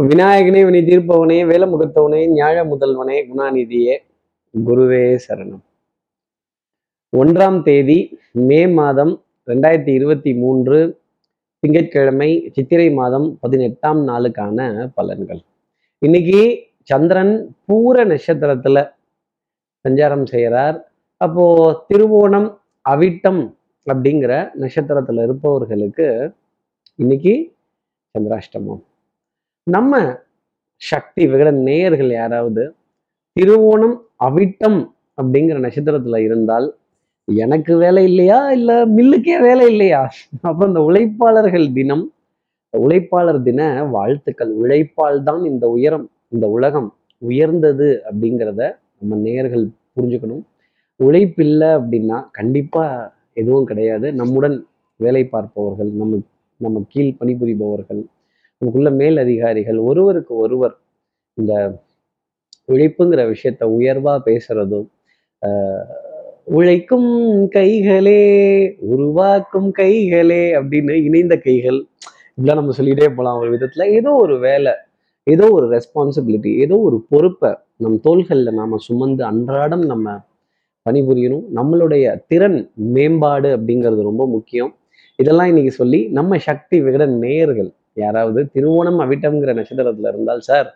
விநாயகனே வினை தீர்ப்பவனே வேலமுகத்தவனே ஞாழ முதல்வனே குணாநிதியே குருவே சரணம். ஒன்றாம் தேதி மே மாதம் ரெண்டாயிரத்தி இருபத்தி மூன்று திங்கட்கிழமை சித்திரை மாதம் பதினெட்டாம் நாளுக்கான பலன்கள். இன்னைக்கு சந்திரன் பூர நட்சத்திரத்துல சஞ்சாரம் செய்கிறார். அப்போ திருவோணம் அவிட்டம் அப்படிங்கிற நட்சத்திரத்துல இருப்பவர்களுக்கு இன்னைக்கு சந்திராஷ்டமம். நம்ம சக்தி விகட நேயர்கள் யாராவது திருவோணம் அவிட்டம் அப்படிங்கிற நட்சத்திரத்துல இருந்தால் எனக்கு வேலை இல்லையா? இல்ல மில்லுக்கே வேலை இல்லையா? அப்ப இந்த உழைப்பாளர்கள் தினம் உழைப்பாளர் தின வாழ்த்துக்கள். உழைப்பால் தான் இந்த உயரம் இந்த உலகம் உயர்ந்தது அப்படிங்கிறத நம்ம நேயர்கள் புரிஞ்சுக்கணும். உழைப்பில்லை அப்படின்னா கண்டிப்பா எதுவும் கிடையாது. நம்முடன் வேலை பார்ப்பவர்கள் நம்ம நம்ம கீழ் பணிபுரிபவர்கள் நமக்குள்ள மேல் அதிகாரிகள் ஒருவருக்கு ஒருவர் இந்த உழைப்புங்கிற விஷயத்த உயர்வா பேசுறதும் ஆஹ் உழைக்கும் கைகளே உருவாக்கும் கைகளே அப்படின்னு இணைந்த கைகள். இப்படிலாம் நம்ம சொல்லிட்டே போகலாம் ஒரு விதத்துல. ஏதோ ஒரு வேலை ஏதோ ஒரு ரெஸ்பான்சிபிலிட்டி ஏதோ ஒரு பொறுப்பை நம் தோள்கள்ல நாம சுமந்து அன்றாடம் நம்ம பணிபுரியணும். நம்மளுடைய திறன் மேம்பாடு அப்படிங்கிறது ரொம்ப முக்கியம். இதெல்லாம் இன்னைக்கு சொல்லி நம்ம சக்தி விகட நேயர்கள் யாராவது திருவோணம் அவிட்டம்ங்கிற நட்சத்திரத்துல இருந்தால் சார்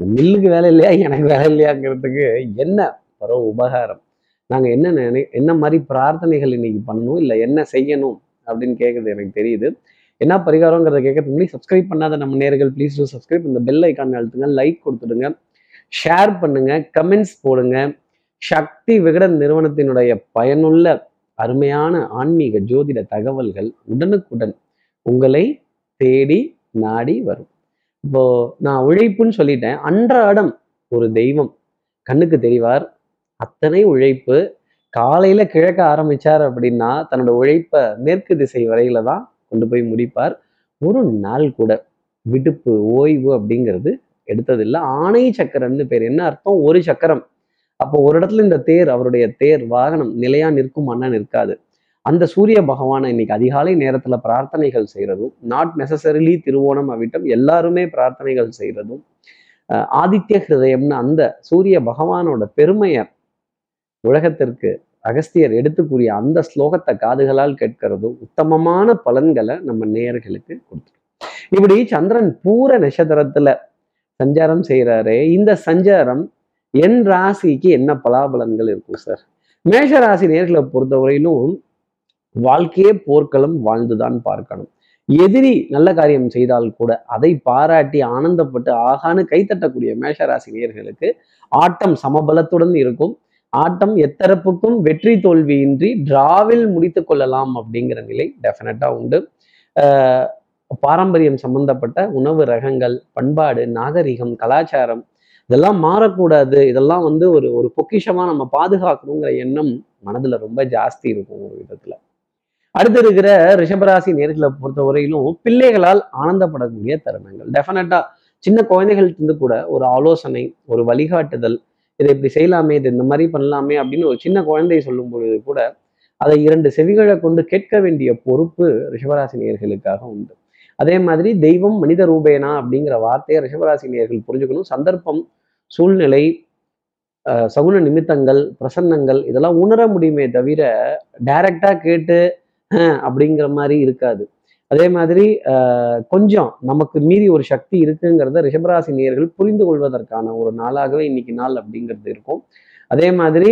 இந்த மில்லுக்கு வேலை இல்லையா? எனக்கு வேலை இல்லையாங்கிறதுக்கு என்ன பரவ உபகாரம்? நாங்க என்ன நினை என்ன மாதிரி பிரார்த்தனைகள் இன்னைக்கு பண்ணணும்? இல்லை என்ன செய்யணும்? அப்படின்னு கேட்குறது எனக்கு தெரியுது. என்ன பரிகாரங்கிறத கேட்கறதுக்கு முன்னாடி சப்ஸ்கிரைப் பண்ணாத நம்ம நேர்கள் ப்ளீஸ் டூ சப்ஸ்கிரைப் இந்த பெல் ஐக்கான் அழுத்துங்க லைக் கொடுத்துடுங்க. ஷேர் பண்ணுங்க கமெண்ட்ஸ் போடுங்க. சக்தி விகடன் நிறுவனத்தினுடைய பயனுள்ள அருமையான ஆன்மீக ஜோதிட தகவல்கள் உடனுக்குடன் உங்களை தேடி நாடி வரும். இப்போ நான் உழைப்புன்னு சொல்லிட்டேன். அன்றாடம் ஒரு தெய்வம் கண்ணுக்கு தெரிவார். அத்தனை உழைப்பு காலையில கிழக்க ஆரம்பிச்சார் அப்படின்னா தன்னோட உழைப்ப மேற்கு திசை வரையில தான் கொண்டு போய் முடிப்பார். ஒரு நாள் கூட விடுப்பு ஓய்வு அப்படிங்கிறது எடுத்ததில்லை. ஆணை சக்கரம்னு பேர். என்ன அர்த்தம்? ஒரு சக்கரம். அப்போ ஒரு இடத்துல இந்த தேர் அவருடைய தேர் வாகனம் நிலையா நிற்கும் அண்ணன் நிற்காது. அந்த சூரிய பகவானை இன்னைக்கு அதிகாலை நேரத்துல பிரார்த்தனைகள் செய்யறதும் நாட் நெசசரிலி திருவோணம் அவிட்டம் எல்லாருமே பிரார்த்தனைகள் செய்யறதும் ஆதித்ய ஹிருதயம்னு அந்த சூரிய பகவானோட பெருமையை உலகத்திற்கு அகஸ்தியர் எடுத்துக்கூடிய அந்த ஸ்லோகத்தை காதுகளால் கேட்கிறதும் உத்தமமான பலன்களை நம்ம நேயர்களுக்கு கொடுத்துரும். இப்படி சந்திரன் பூர நட்சத்திரத்துல சஞ்சாரம் செய்யறாரு இந்த சஞ்சாரம் என் ராசிக்கு என்ன பலாபலன்கள் இருக்கும் சார்? மேஷ ராசி நேர்களை பொறுத்தவரையிலும் வாழ்க்கையே போர்க்களம் வாழ்ந்துதான் பார்க்கணும். எதிரி நல்ல காரியம் செய்தால் கூட அதை பாராட்டி ஆனந்தப்பட்டு ஆகான்னு கைத்தட்டக்கூடிய மேஷராசி நேர்களுக்கு ஆட்டம் சமபலத்துடன் இருக்கும். ஆட்டம் எத்தரப்புக்கும் வெற்றி தோல்வியின்றி டிராவில் முடித்து கொள்ளலாம் அப்படிங்கிற நிலை டெஃபினட்டா உண்டு. பாரம்பரியம் சம்பந்தப்பட்ட உணவு ரகங்கள் பண்பாடு நாகரிகம் கலாச்சாரம் இதெல்லாம் மாறக்கூடாது. இதெல்லாம் வந்து ஒரு ஒரு பொக்கிஷமா நம்ம பாதுகாக்கணுங்கிற எண்ணம் மனதுல ரொம்ப ஜாஸ்தி இருக்கும் ஒரு விதத்துல. அடுத்து இருக்கிற ரிஷபராசி நேர்களை பொறுத்தவரையிலும் பிள்ளைகளால் ஆனந்தப்படக்கூடிய தருணங்கள். டெஃபினட்டா சின்ன குழந்தைகள்கிட்ட கூட ஒரு ஆலோசனை ஒரு வழிகாட்டுதல் இதை இப்படி செய்யலாமே இது இந்த மாதிரி பண்ணலாமே அப்படின்னு ஒரு சின்ன குழந்தை சொல்லும் பொழுது கூட அதை இரண்டு செவிகளை கொண்டு கேட்க வேண்டிய பொறுப்பு ரிஷபராசி நேர்களுக்காக உண்டு. அதே மாதிரி தெய்வம் மனித ரூபேனா அப்படிங்கிற வார்த்தையை ரிஷபராசி நேர்கள் புரிஞ்சுக்கணும். சந்தர்ப்பம் சூழ்நிலை சகுன நிமித்தங்கள் பிரசன்னங்கள் இதெல்லாம் உணர முடியுமே தவிர டைரக்டா கேட்டு அப்படிங்கிற மாதிரி இருக்காது. அதே மாதிரி கொஞ்சம் நமக்கு மீறி ஒரு சக்தி இருக்குங்கிறத ரிஷபராசி நேர்கள் புரிந்து கொள்வதற்கான ஒரு நாளாகவே இன்னைக்கு நாள் அப்படிங்கிறது இருக்கும். அதே மாதிரி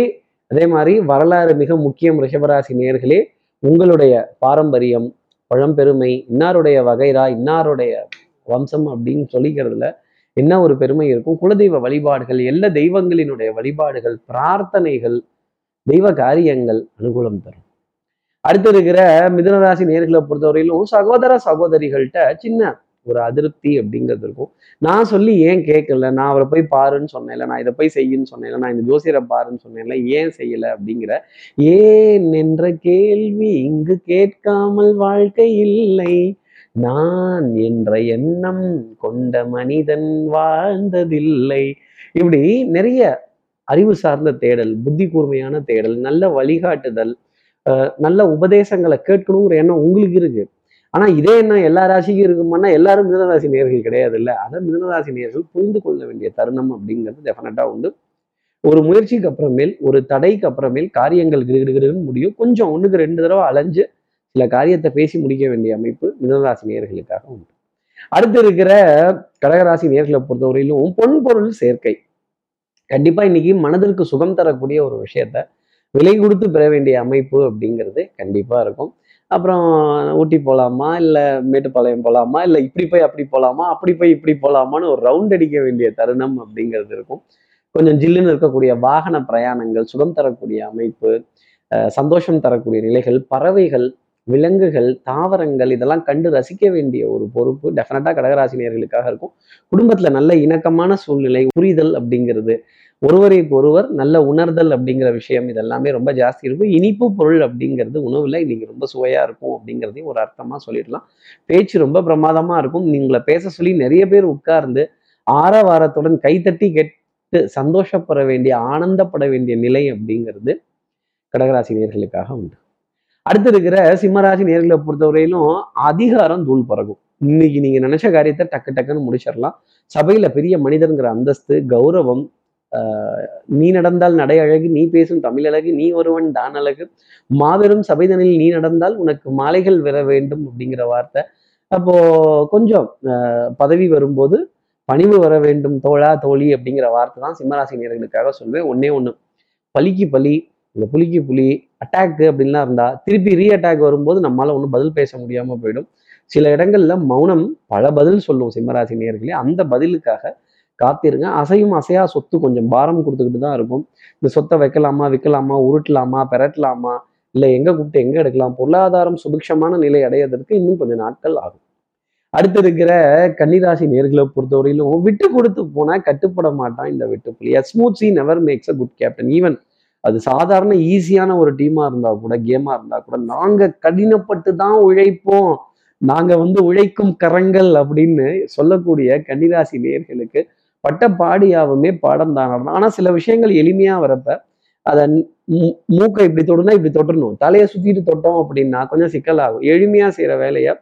அதே மாதிரி வரலாறு மிக முக்கியம் ரிஷபராசி நேர்களே உங்களுடைய பாரம்பரியம் பழம்பெருமை இன்னாருடைய வகைரா இன்னாருடைய வம்சம் அப்படின்னு சொல்லிக்கிறதுல என்ன ஒரு பெருமை இருக்கும்? குலதெய்வ வழிபாடுகள் எல்லா தெய்வங்களினுடைய வழிபாடுகள் பிரார்த்தனைகள் தெய்வ காரியங்கள் அனுகூலம் தரும். அடுத்து இருக்கிற மிதனராசி நேர்களை பொறுத்தவரையிலும் சகோதர சகோதரிகள்கிட்ட சின்ன ஒரு அதிருப்தி அப்படிங்கிறது இருக்கும். நான் சொல்லி ஏன் கேட்கல? நான் அவரை போய் பாருன்னு சொன்னேன்ல நான் இதை போய் செய்யுன்னு சொன்னேன்ல நான் இந்த ஜோசியரை பாருன்னு சொன்னேன்ல ஏன் செய்யல அப்படிங்கிற. ஏன் என்ற கேள்வி இங்கு கேட்காமல் வாழ்க்கை இல்லை. நான் என்ற எண்ணம் கொண்ட மனிதன் வாழ்ந்ததில்லை. இப்படி நிறைய அறிவு சார்ந்த தேடல் புத்தி கூர்மையான தேடல் நல்ல வழிகாட்டுதல் நல்ல உபதேசங்களை கேட்கணுங்கிற எண்ணம் உங்களுக்கு இருக்கு. ஆனா இதே என்ன எல்லா ராசிக்கும் இருக்குமானா எல்லாரும் மிதனராசி நேர்கள் கிடையாது இல்லை அதை மிதனராசி நேர்கள் புரிந்து கொள்ள வேண்டிய தருணம் அப்படிங்கிறது டெஃபினட்டா உண்டு. ஒரு முயற்சிக்கு அப்புறமேல் ஒரு தடைக்கு அப்புறமேல் காரியங்கள் கிடுகிடுகிடுன்னு முடியும். கொஞ்சம் ஒண்ணுக்கு ரெண்டு தடவை அலைஞ்சு சில காரியத்தை பேசி முடிக்க வேண்டிய அமைப்பு மிதனராசி நேர்களுக்காக உண்டு. அடுத்து இருக்கிற கடகராசி நேர்களை பொறுத்தவரையிலும் பொன் பொருள் சேர்க்கை. கண்டிப்பா இன்னைக்கு மனதிற்கு சுகம் தரக்கூடிய ஒரு விஷயத்த விலை கொடுத்து பெற வேண்டிய அமைப்பு அப்படிங்கிறது கண்டிப்பா இருக்கும். அப்புறம் ஊட்டி போகலாமா இல்லை மேட்டுப்பாளையம் போகலாமா இல்லை இப்படி போய் அப்படி போகலாமா அப்படி போய் இப்படி போகலாமான்னு ஒரு ரவுண்ட் அடிக்க வேண்டிய தருணம் அப்படிங்கிறது இருக்கும். கொஞ்சம் ஜில்லுன்னு இருக்கக்கூடிய வாகன பிரயாணங்கள் சுகம் தரக்கூடிய அமைப்பு சந்தோஷம் தரக்கூடிய நிலைகள் பறவைகள் விலங்குகள் தாவரங்கள் இதெல்லாம் கண்டு ரசிக்க வேண்டிய ஒரு பொறுப்பு டெஃபினட்டாக கடகராசினியர்களுக்காக இருக்கும். குடும்பத்துல நல்ல இணக்கமான சூழ்நிலை புரிதல் அப்படிங்கிறது ஒருவருக்கு ஒருவர் நல்ல உணர்தல் அப்படிங்கிற விஷயம் இதெல்லாமே ரொம்ப ஜாஸ்தி இருக்கும். இனிப்பு பொருள் அப்படிங்கிறது உணவுல இன்னைக்கு ரொம்ப சுவையா இருக்கும் அப்படிங்கிறதையும் ஒரு அர்த்தமா சொல்லிடலாம். பேச்சு ரொம்ப பிரமாதமா இருக்கும். நீங்களை பேச சொல்லி நிறைய பேர் உட்கார்ந்து ஆரவாரத்துடன் கைத்தட்டி கேட்டு சந்தோஷப்பட வேண்டிய ஆனந்தப்பட வேண்டிய நிலை அப்படிங்கிறது கடகராசி நேர்களுக்காக உண்டு. அடுத்து இருக்கிற சிம்மராசி நேர்களை பொறுத்தவரையிலும் அதிகாரம் தூள் பறக்கும் இன்னைக்கு நீங்க நினைச்ச காரியத்தை டக்கு டக்குன்னு முடிச்சிடலாம். சபையில பெரிய மனிதன்கிற அந்தஸ்து கௌரவம் நீ நடந்தால் நடை அழகு நீ பேசும் தமிழ் அழகு நீ ஒருவன் தான் அழகு. மாபெரும் சபைதனில் நீ நடந்தால் உனக்கு மாலைகள் வர வேண்டும் அப்படிங்கிற வார்த்தை. அப்போ கொஞ்சம் பதவி வரும்போது பணிவு வர வேண்டும் தோழா தோழி அப்படிங்கிற வார்த்தை தான் சிம்மராசி நேர்களுக்காக சொல்வேன். ஒன்னே ஒன்று பலிக்கு பலி இந்த புலிக்கு புலி அட்டாக்கு அப்படின்லாம் இருந்தால் திருப்பி ரீ அட்டாக் வரும்போது நம்மளால் ஒன்றும் பதில் பேச முடியாமல் போயிடும். சில இடங்கள்ல மௌனம் பல பதில் சொல்லும் சிம்மராசி நேர்களே. அந்த பதிலுக்காக காத்திருங்க. அசையும் அசையா சொத்து கொஞ்சம் பாரம் கொடுத்துக்கிட்டு தான் இருக்கும். இந்த சொத்தை வைக்கலாமா விற்கலாமா உருட்டலாமா பெரட்டலாமா இல்லை எங்கே கூப்பிட்டு எங்கே எடுக்கலாம்? பொருளாதாரம் சுபிக்ஷமான நிலை அடையிறதுக்கு இன்னும் கொஞ்சம் நாட்கள் ஆகும். அடுத்து இருக்கிற கன்னிராசி நேர்களை பொறுத்தவரையிலும் விட்டு கொடுத்து போனால் கட்டுப்பட மாட்டான் இந்த வெட்டுப்புலி smooth sea never makes a good captain even அது சாதாரண ஈஸியான ஒரு டீமாக இருந்தால் கூட கேமாக இருந்தால் கூட நாங்கள் கடினப்பட்டு தான் உழைப்போம். நாங்கள் வந்து உழைக்கும் கரங்கள் அப்படின்னு சொல்லக்கூடிய கன்னிராசி நேர்களுக்கு பட்ட பாடியாவுமே பாடம் தான் ஆனா சில விஷயங்கள் எளிமையா வரப்ப அதை மூக்கை இப்படி தொடுனா இப்படி தொட்டணும் தலையை சுத்திட்டு தொட்டோம் அப்படின்னா கொஞ்சம் சிக்கலாகும். எளிமையா செய்யற வேலையை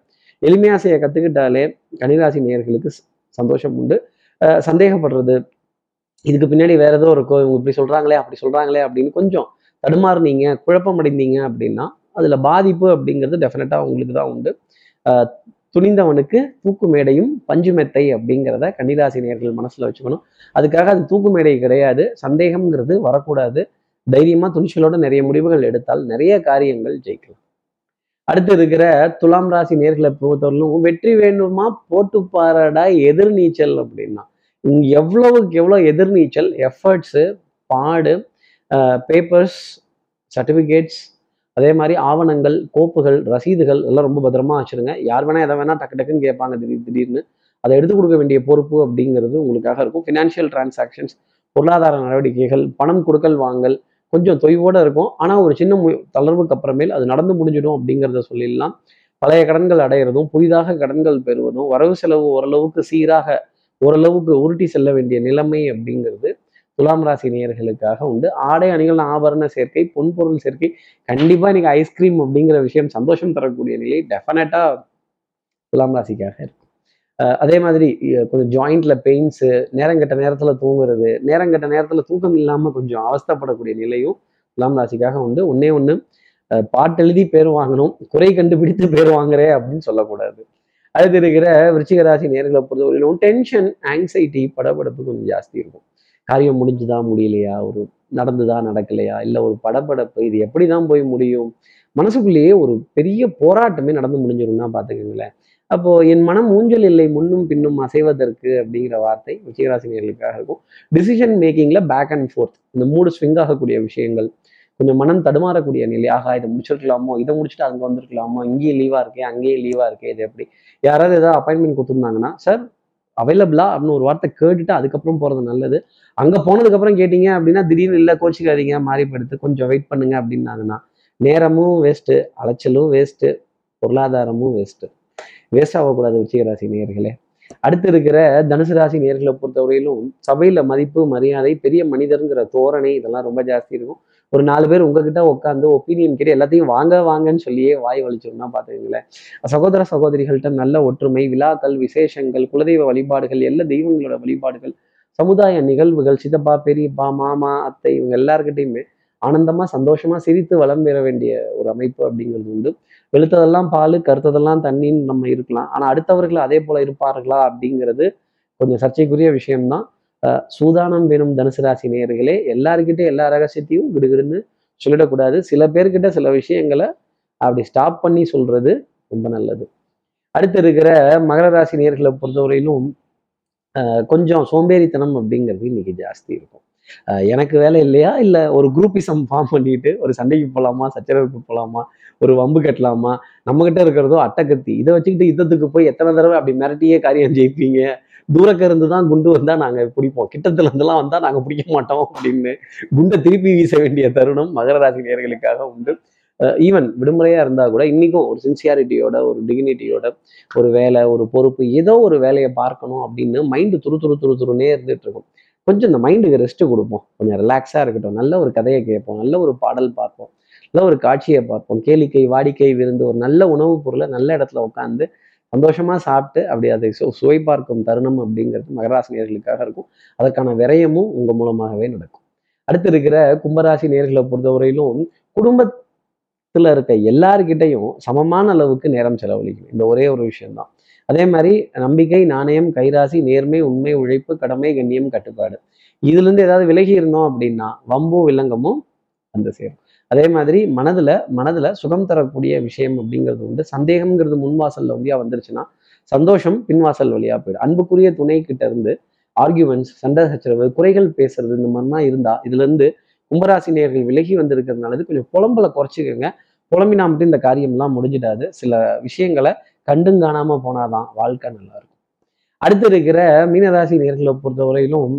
எளிமையா செய்ய கத்துக்கிட்டாலே கன்னிராசி நேர்களுக்கு சந்தோஷம் உண்டு. சந்தேகப்படுறது இதுக்கு பின்னாடி வேற ஏதோ இருக்கும் இவங்க இப்படி சொல்றாங்களே அப்படி சொல்றாங்களே அப்படின்னு கொஞ்சம் தடுமாறுனீங்க குழப்பம் அடைந்தீங்க அப்படின்னா அதுல பாதிப்பு அப்படிங்கிறது டெஃபினட்டாக உங்களுக்கு தான் உண்டு. துணிந்தவனுக்கு தூக்கு மேடையும் பஞ்சு மெத்தை அப்படிங்கிறத கன்னிராசி நேர்கள் மனசுல வச்சுக்கணும். அதுக்காக அது தூக்கு மேடை கிடையாது. சந்தேகம்ங்கிறது வரக்கூடாது. தைரியமா துணிச்சலோட நிறைய முடிவுகள் எடுத்தால் நிறைய காரியங்கள் ஜெயிக்கலாம். அடுத்து இருக்கிற துலாம் ராசி நேர்களை பொறுத்தவரையிலும் வெற்றி வேண்டுமா? போட்டு பாறடா எதிர்நீச்சல் அப்படின்னா. எவ்வளவுக்கு எவ்வளோ எதிர்நீச்சல் எஃபர்ட்ஸு பாடு பேப்பர்ஸ் சர்டிஃபிகேட்ஸ் அதே மாதிரி ஆவணங்கள் கோப்புகள் ரசீதுகள் எல்லாம் ரொம்ப பத்திரமா வச்சுருங்க. யார் வேணால் எதை வேணால் டக்கு டக்குன்னு கேட்பாங்க திடீர் திடீர்னு. அதை எடுத்து கொடுக்க வேண்டிய பொறுப்பு அப்படிங்கிறது உங்களுக்காக இருக்கும். ஃபினான்ஷியல் டிரான்சாக்ஷன்ஸ் பொருளாதார நடவடிக்கைகள் பணம் கொடுக்கல் வாங்கல் கொஞ்சம் தொய்வோடு இருக்கும். ஆனால் ஒரு சின்ன தளர்வுக்கு அப்புறமேல் அது நடந்து முடிஞ்சிடும் அப்படிங்கிறத சொல்லிடலாம். பழைய கடன்கள் அடையிறதும் புதிதாக கடன்கள் பெறுவதும் வரவு செலவு ஓரளவுக்கு சீராக ஓரளவுக்கு உருட்டி செல்ல வேண்டிய நிலைமை அப்படிங்கிறது துலாம் ராசி நேயர்களுக்காக உண்டு. ஆடை அணிகள் ஆபரண சேர்க்கை பொன்பொருள் சேர்க்கை கண்டிப்பாக இன்னைக்கு ஐஸ்கிரீம் அப்படிங்கிற விஷயம் சந்தோஷம் தரக்கூடிய நிலை டெஃபினட்டாக துலாம் ராசிக்காக இருக்கும் அதே மாதிரி கொஞ்சம் ஜாயிண்ட்ல பெயின்ஸு நேரங்கட்ட நேரத்தில் தூங்குறது நேரங்கட்ட நேரத்தில் தூக்கம் இல்லாமல் கொஞ்சம் அவஸ்தப்படக்கூடிய நிலையும் துலாம் ராசிக்காக உண்டு. ஒன்னே ஒன்று பாட்டு எழுதி பேர் வாங்கணும் குறை கண்டுபிடித்து பேர் வாங்குறே அப்படின்னு சொல்லக்கூடாது. அடுத்து இருக்கிற விருச்சிக ராசி நேர்களை பொறுத்தவரையிலும் டென்ஷன் ஆங்ஸைட்டி படபடப்பு கொஞ்சம் ஜாஸ்தி இருக்கும். காரியம் முடிஞ்சுதா முடியலையா? ஒரு நடந்துதா நடக்கலையா? இல்லை ஒரு படப்படப்பு இது எப்படி தான் போய் முடியும்? மனசுக்குள்ளேயே ஒரு பெரிய போராட்டமே நடந்து முடிஞ்சிரும்னா பார்த்துக்கோங்களேன். அப்போ என் மனம் ஊஞ்சல் இல்லை முன்னும் பின்னும் அசைவதற்கு அப்படிங்கிற வார்த்தை உச்சிகராசினியர்களுக்காக இருக்கும். டிசிஷன் மேக்கிங்ல பேக் அண்ட் ஃபோர்த் இந்த மூடு ஸ்விங் ஆகக்கூடிய விஷயங்கள் கொஞ்சம் மனம் தடுமாறக்கூடிய நிலையாக இதை முடிச்சிருக்கலாமோ? இதை முடிச்சுட்டு அங்கே வந்திருக்கலாமோ? இங்கேயும் லீவாக இருக்கே அங்கேயும் லீவாக இருக்கே இது எப்படி? யாராவது ஏதாவது அப்பாயின்மெண்ட் கொடுத்துருந்தாங்கன்னா சார் அவைலபிளா அப்படின்னு ஒரு வார்த்தை கேட்டுட்டு அதுக்கப்புறம் போகிறது நல்லது. அங்கே போனதுக்கப்புறம் கேட்டீங்க அப்படின்னா திடீர்னு இல்லை கோச்சிக்காதீங்க மாறிப்படுத்து கொஞ்சம் வெயிட் பண்ணுங்க அப்படின்னாங்கன்னா நேரமும் வேஸ்ட்டு அலைச்சலும் வேஸ்ட்டு பொருளாதாரமும் வேஸ்ட்டு வேஸ்ட் ஆகக்கூடாது உச்சிகராசி நேர்களே அடுத்து இருக்கிற தனுசு ராசி நேர்களை பொறுத்தவரையிலும் சபையில மதிப்பு மரியாதை பெரிய மனிதருங்கிற தோரணை இதெல்லாம் ரொம்ப ஜாஸ்தி இருக்கும். ஒரு நாலு பேர் உங்ககிட்ட உட்காந்து ஒப்பீனியன் கேட்டு எல்லாத்தையும் வாங்க வாங்கன்னு சொல்லியே வாய் வலிச்சோம்னா பார்த்துக்கங்களேன் சகோதர சகோதரிகள்கிட்ட நல்ல ஒற்றுமை விழாக்கள் விசேஷங்கள் குலதெய்வ வழிபாடுகள் எல்லா தெய்வங்களோட வழிபாடுகள் சமுதாய நிகழ்வுகள் சித்தப்பா பெரியப்பா மாமா அத்தை இவங்க எல்லாருக்கிட்டையுமே ஆனந்தமா சந்தோஷமா சிரித்து வளம் பெற வேண்டிய ஒரு அமைப்பு அப்படிங்கிறது உண்டு. வெளுத்ததெல்லாம் பால் கருத்ததெல்லாம் தண்ணின்னு நம்ம இருக்கலாம். ஆனால் அடுத்தவர்கள் அதே போல இருப்பார்களா அப்படிங்கிறது கொஞ்சம் சர்ச்சைக்குரிய விஷயம்தான். சூதானம் வேணும் தனுசு ராசி நேயர்களே எல்லாருக்கிட்டே எல்லா ரகசியத்தையும் கிடுகிடுன்னு சொல்லிடக்கூடாது. சில பேர்கிட்ட சில விஷயங்களை அப்படி ஸ்டாப் பண்ணி சொல்றது ரொம்ப நல்லது. அடுத்து இருக்கிற மகர ராசி நேர்களை பொறுத்தவரையிலும் கொஞ்சம் சோம்பேறித்தனம் அப்படிங்கிறது இன்னைக்கு ஜாஸ்தி இருக்கும். எனக்கு வேலை இல்லையா? இல்லை ஒரு குரூப்பிசம் ஃபார்ம் பண்ணிட்டு ஒரு சண்டைக்கு போகலாமா சச்சரவுக்கு போகலாமா ஒரு வம்பு கட்டலாமா? நம்மகிட்ட இருக்கிறதோ அட்டக்கத்தி இதை வச்சுக்கிட்டு யுத்தத்துக்கு போய் எத்தனை தடவை அப்படி மிரட்டியே காரியம் ஜெயிப்பீங்க? தூரக்க இருந்து தான் குண்டு வந்தா நாங்க பிடிப்போம். கிட்டத்துல இருந்தெல்லாம் வந்தா நாங்க பிடிக்க மாட்டோம் அப்படின்னு குண்டை திருப்பி வீச வேண்டிய தருணம் மகர ராசி நேர்களுக்காக உண்டு. ஈவன் விடுமுறையா இருந்தா கூட இன்னைக்கும் ஒரு சின்சியாரிட்டியோட ஒரு டிகினிட்டியோட ஒரு வேலை ஒரு பொறுப்பு ஏதோ ஒரு வேலையை பார்க்கணும் அப்படின்னு மைண்டு துரு துரு துரு துருனே இருந்துட்டு இருக்கும். கொஞ்சம் இந்த மைண்டுக்கு ரெஸ்ட் கொடுப்போம். கொஞ்சம் ரிலாக்ஸா இருக்கட்டும். நல்ல ஒரு கதையை கேட்போம். நல்ல ஒரு பாடல் பார்ப்போம். நல்ல ஒரு காட்சியை பார்ப்போம். கேளிக்கை வாடிக்கை விருந்து ஒரு நல்ல உணவுப் பொருளை நல்ல இடத்துல உட்காந்து சந்தோஷமா சாப்பிட்டு அப்படி அதை சு சுவை பார்க்கும் தருணம் அப்படிங்கிறது மகராசி நேர்களுக்காக இருக்கும். அதற்கான விரயமும் உங்க மூலமாகவே நடக்கும். அடுத்து இருக்கிற கும்பராசி நேர்களை பொறுத்தவரையிலும் குடும்ப குடும்பத்துல இருக்க எல்லாருக்கிட்டையும் சமமான அளவுக்கு நேரம் செலவழிக்கணும் இந்த ஒரே ஒரு விஷயம்தான். அதே மாதிரி நம்பிக்கை நாணயம் கைராசி நேர்மை உண்மை உழைப்பு கடமை கண்ணியம் கட்டுப்பாடு. இதுல இருந்து ஏதாவது விலகி இருந்தோம் அப்படின்னா வம்பும் வில்லங்கமும் வந்து சேரும். அதே மாதிரி மனதுல மனதுல சுகம் தரக்கூடிய விஷயம் அப்படிங்கிறது உண்டு. சந்தேகம்ங்கிறது முன்வாசல்ல வழியா வந்துருச்சுன்னா சந்தோஷம் பின்வாசல் வழியா போயிடும். அன்புக்குரிய துணை கிட்ட இருந்து ஆர்கியூமெண்ட்ஸ் சண்டை சச்சரவு குறைகள் பேசுறது இந்த மாதிரிலாம் இருந்தால் இதுல இருந்து கும்பராசி நேர்கள் விலகி வந்திருக்கிறதுனால கொஞ்சம் புலம்பலை குறைச்சிக்கோங்க. புலம்பினா மட்டும் இந்த காரியம்லாம் முடிஞ்சிடாது. சில விஷயங்களை கண்டும் காணாமல் போனாதான் வாழ்க்கை நல்லா இருக்கும் அடுத்து இருக்கிற மீனராசி நேர்களை பொறுத்தவரையிலும்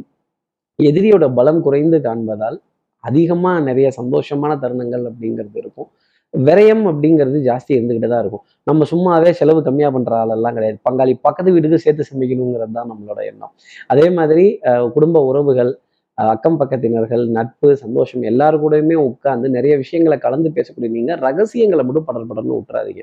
எதிரியோட பலம் குறைந்து காண்பதால் அதிகமாக நிறைய சந்தோஷமான தருணங்கள் அப்படிங்கிறது இருக்கும். விரயம் அப்படிங்கிறது ஜாஸ்தி இருந்துக்கிட்டு தான் இருக்கும். நம்ம சும்மாவே செலவு கம்மியாக பண்ணுற ஆளெல்லாம் கிடையாது. பங்காளி பக்கத்து வீட்டுக்கு சேர்த்து சமைக்கணுங்கிறது தான் நம்மளோட எண்ணம். அதே மாதிரி குடும்ப உறவுகள் அக்கம் பக்கத்தினர்கள் நட்பு சந்தோஷம் எல்லாரு கூடயுமே உட்காந்து நிறைய விஷயங்களை கலந்து பேசக்கூடிய நீங்கள் ரகசியங்களை மட்டும் படர் படர்னு விட்டுறாதீங்க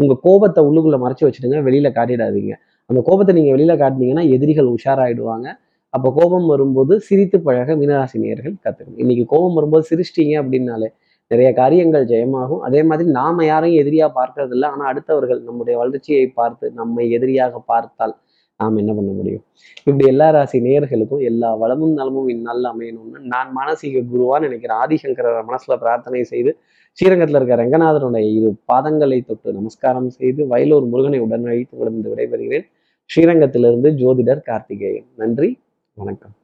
உங்கள் கோபத்தை உள்ளுக்குள்ளே மறைச்சி வச்சுடுங்க வெளியில் காட்டிடாதீங்க. அந்த கோபத்தை நீங்கள் வெளியில் காட்டினீங்கன்னா எதிரிகள் உஷாராயிடுவாங்க. அப்போ கோபம் வரும்போது சிரித்து பழக மீனராசி நேயர்கள் கற்றுக்கணும் இன்னைக்கு கோபம் வரும்போது சிரிச்சிட்டிங்க அப்படின்னாலே நிறைய காரியங்கள் ஜெயமாகும். அதே மாதிரி நாம யாரையும் எதிரியாக பார்க்கறதில்ல. ஆனால் அடுத்தவர்கள் நம்முடைய வளர்ச்சியை பார்த்து நம்மை எதிரியாக பார்த்தால் நாம் என்ன பண்ண முடியும்? இப்படி எல்லா ராசி நேயர்களுக்கும் எல்லா வளமும் நலமும் இந்நாளில் அமையணும்னு நான் மானசீக குருவான்னு நினைக்கிறேன். ஆதிசங்கர மனசுல பிரார்த்தனை செய்து ஸ்ரீரங்கத்தில் இருக்க ரங்கநாதனுடைய இரு பாதங்களை தொட்டு நமஸ்காரம் செய்து வயலூர் முருகனை உடன் அழைத்து விடைபெறுகிறேன். ஸ்ரீரங்கத்திலிருந்து ஜோதிடர் கார்த்திகேயன். நன்றி வணக்கம்.